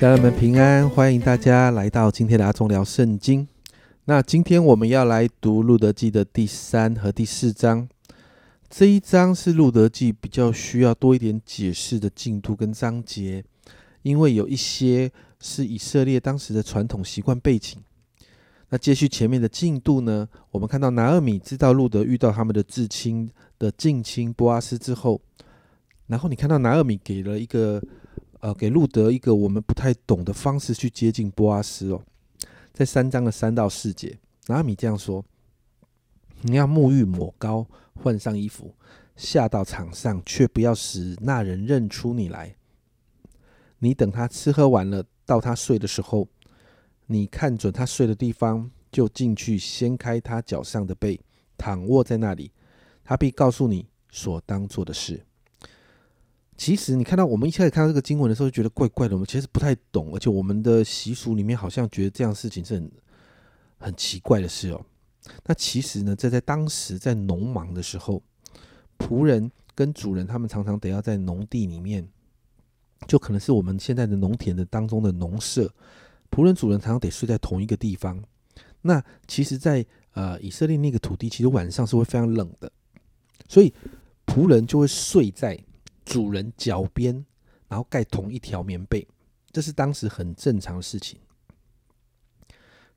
家人们平安，欢迎大家来到今天的阿忠聊圣经。那今天我们要来读路德记的第三和第四章。这一章是路德记比较需要多一点解释的进度跟章节，因为有一些是以色列当时的传统习惯背景。那接续前面的进度呢，我们看到拿厄米知道路德遇到他们的至亲的近亲波阿斯之后，然后你看到拿厄米给了一个。呃，给路德一个我们不太懂的方式去接近波阿斯哦，在三章的三到四节，拿米这样说：你要沐浴抹膏，换上衣服，下到场上，却不要使那人认出你来。你等他吃喝完了，到他睡的时候，你看准他睡的地方，就进去掀开他脚上的被，躺卧在那里，他必告诉你所当做的事。其实你看到我们一开始看到这个经文的时候，觉得怪怪的。我们其实不太懂，而且我们的习俗里面好像觉得这样事情是很很奇怪的事哦。那其实呢，这在当时在农忙的时候，仆人跟主人他们常常得要在农地里面，就可能是我们现在的农田的当中的农舍，仆人主人常常得睡在同一个地方。那其实，在呃以色列那个土地，其实晚上是会非常冷的，所以仆人就会睡在。主人脚边，然后盖同一条棉被，这是当时很正常的事情。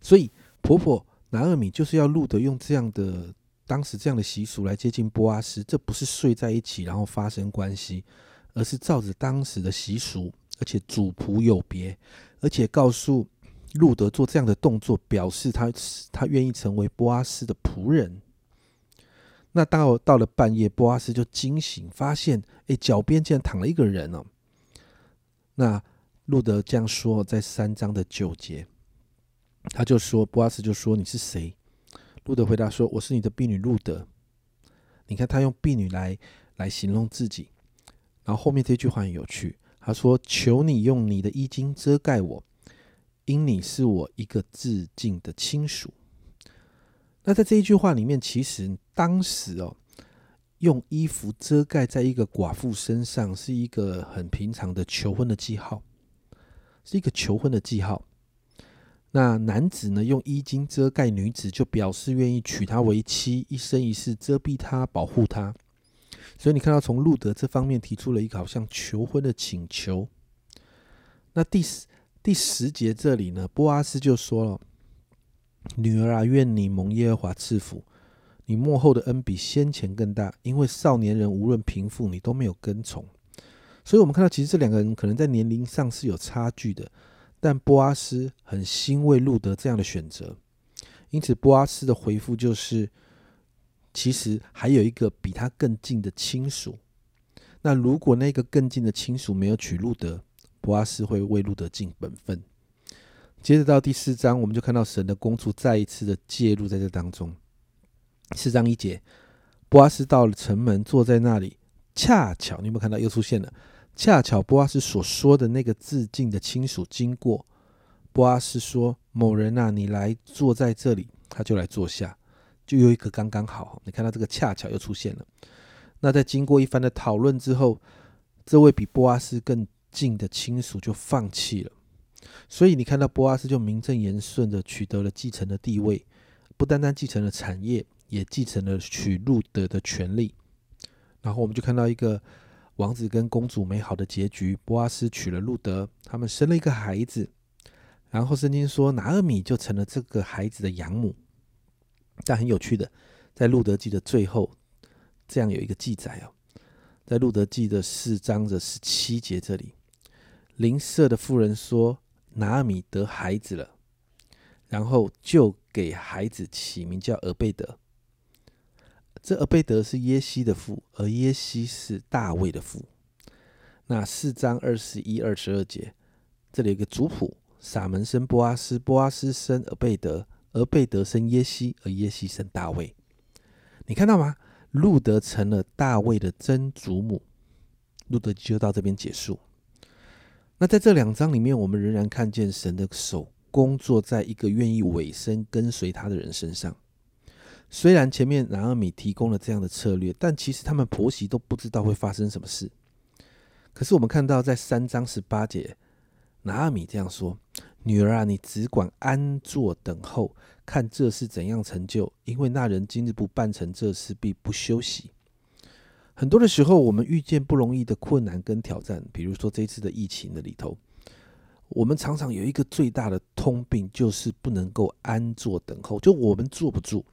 所以婆婆拿二米就是要路德用这样的当时这样的习俗来接近波阿斯，这不是睡在一起然后发生关系，而是照着当时的习俗，而且主仆有别，而且告诉路德做这样的动作，表示他他愿意成为波阿斯的仆人。那到到了半夜，波阿斯就惊醒，发现哎，脚边竟然躺了一个人哦。那路德这样说，在三章的九节，他就说，波阿斯就说：“你是谁？”路德回答说：“我是你的婢女路德。”你看他用婢女来来形容自己，然后后面这句话很有趣，他说：“求你用你的衣襟遮盖我，因你是我一个至敬的亲属。”那在这一句话里面，其实当时哦，用衣服遮盖在一个寡妇身上，是一个很平常的求婚的记号，是一个求婚的记号。那男子呢，用衣襟遮盖女子，就表示愿意娶她为妻，一生一世遮蔽她，保护她。所以你看到从路德这方面提出了一个好像求婚的请求。那第十第十节这里呢，波阿斯就说了。女儿啊，愿你蒙耶和华赐福，你幕后的恩比先前更大，因为少年人无论贫富，你都没有跟从。所以，我们看到其实这两个人可能在年龄上是有差距的，但波阿斯很欣慰路德这样的选择，因此波阿斯的回复就是：其实还有一个比他更近的亲属。那如果那个更近的亲属没有娶路德，波阿斯会为路德尽本分。接着到第四章，我们就看到神的公主再一次的介入在这当中。四章一节，波阿斯到了城门，坐在那里。恰巧你有没有看到又出现了？恰巧波阿斯所说的那个自尽的亲属经过，波阿斯说：“某人啊，你来坐在这里。”他就来坐下，就有一个刚刚好。你看到这个恰巧又出现了。那在经过一番的讨论之后，这位比波阿斯更近的亲属就放弃了。所以你看到波阿斯就名正言顺的取得了继承的地位，不单单继承了产业，也继承了娶路德的权利。然后我们就看到一个王子跟公主美好的结局，波阿斯娶了路德，他们生了一个孩子。然后圣经说拿尔米就成了这个孩子的养母。但很有趣的，在路德记的最后，这样有一个记载哦，在路德记的四章的十七节这里，邻舍的妇人说。拿阿米得孩子了，然后就给孩子起名叫俄贝德。这俄贝德是耶西的父，而耶西是大卫的父。那四章二十一、二十二节，这里有个族谱：撒门生波阿斯，波阿斯生俄贝德，俄贝德生耶西，而耶西生大卫。你看到吗？路德成了大卫的曾祖母。路德就到这边结束。那在这两章里面，我们仍然看见神的手工作在一个愿意委身跟随他的人身上。虽然前面拿阿米提供了这样的策略，但其实他们婆媳都不知道会发生什么事。可是我们看到在三章十八节，拿阿米这样说：“女儿啊，你只管安坐等候，看这事怎样成就。因为那人今日不办成这事，必不休息。”很多的时候，我们遇见不容易的困难跟挑战，比如说这次的疫情的里头，我们常常有一个最大的通病，就是不能够安坐等候，就我们坐不住，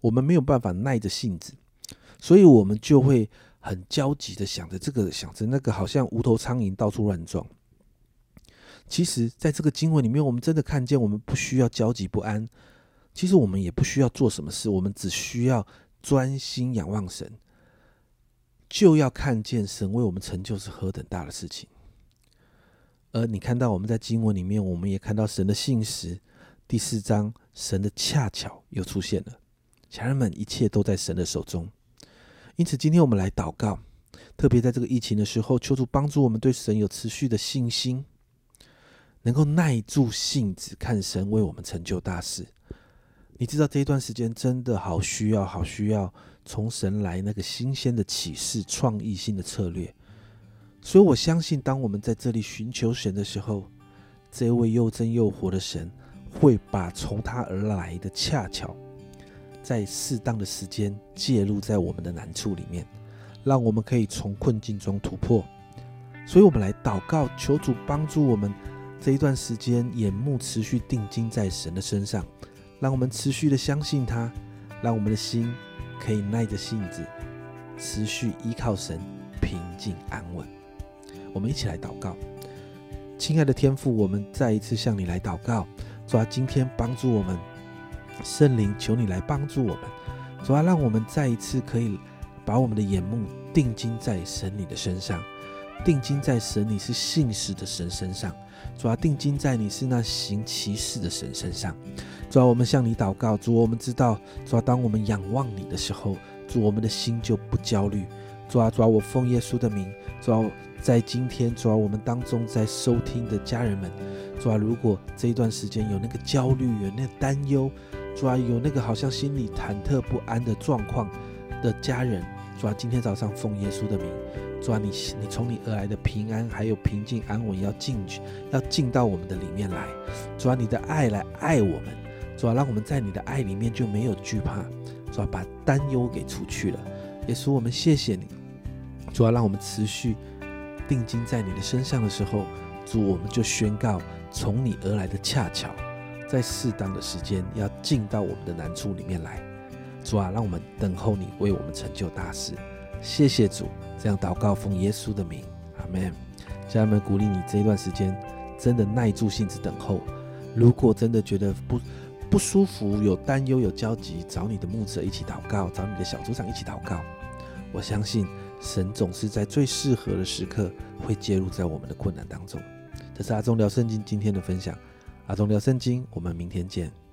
我们没有办法耐着性子，所以我们就会很焦急的想着这个，想着那个，好像无头苍蝇到处乱撞。其实，在这个经文里面，我们真的看见，我们不需要焦急不安，其实我们也不需要做什么事，我们只需要专心仰望神。就要看见神为我们成就是何等大的事情，而你看到我们在经文里面，我们也看到神的信实。第四章，神的恰巧又出现了，家人们，一切都在神的手中。因此，今天我们来祷告，特别在这个疫情的时候，求主帮助我们对神有持续的信心，能够耐住性子看神为我们成就大事。你知道这一段时间真的好需要，好需要从神来那个新鲜的启示、创意性的策略。所以我相信，当我们在这里寻求神的时候，这位又真又活的神会把从他而来的恰巧，在适当的时间介入在我们的难处里面，让我们可以从困境中突破。所以，我们来祷告，求主帮助我们这一段时间眼目持续定睛在神的身上。让我们持续的相信他，让我们的心可以耐着性子，持续依靠神，平静安稳。我们一起来祷告，亲爱的天父，我们再一次向你来祷告，主啊，今天帮助我们，圣灵，求你来帮助我们，主啊，让我们再一次可以把我们的眼目定睛在神你的身上，定睛在神你是信实的神身上，主啊，定睛在你是那行奇事的神身上。主啊，我们向你祷告，主，我们知道，主啊，当我们仰望你的时候，主，我们的心就不焦虑。主啊，主啊，我奉耶稣的名，主啊，在今天，主啊，我们当中在收听的家人们，主啊，如果这一段时间有那个焦虑，有那个担忧，主啊，有那个好像心里忐忑不安的状况的家人，主啊，今天早上奉耶稣的名，主啊，你你从你而来的平安还有平静安稳要进去，要进到我们的里面来，主啊，你的爱来爱我们。主啊，让我们在你的爱里面就没有惧怕。主啊，把担忧给除去了。耶稣，我们谢谢你。主啊，让我们持续定睛在你的身上的时候，主，我们就宣告从你而来的恰巧，在适当的时间要进到我们的难处里面来。主啊，让我们等候你为我们成就大事。谢谢主，这样祷告奉耶稣的名，阿门。家人们，鼓励你这一段时间真的耐住性子等候。如果真的觉得不，不舒服，有担忧，有焦急，找你的牧者一起祷告，找你的小组长一起祷告。我相信神总是在最适合的时刻会介入在我们的困难当中。这是阿忠聊圣经今天的分享，阿忠聊圣经，我们明天见。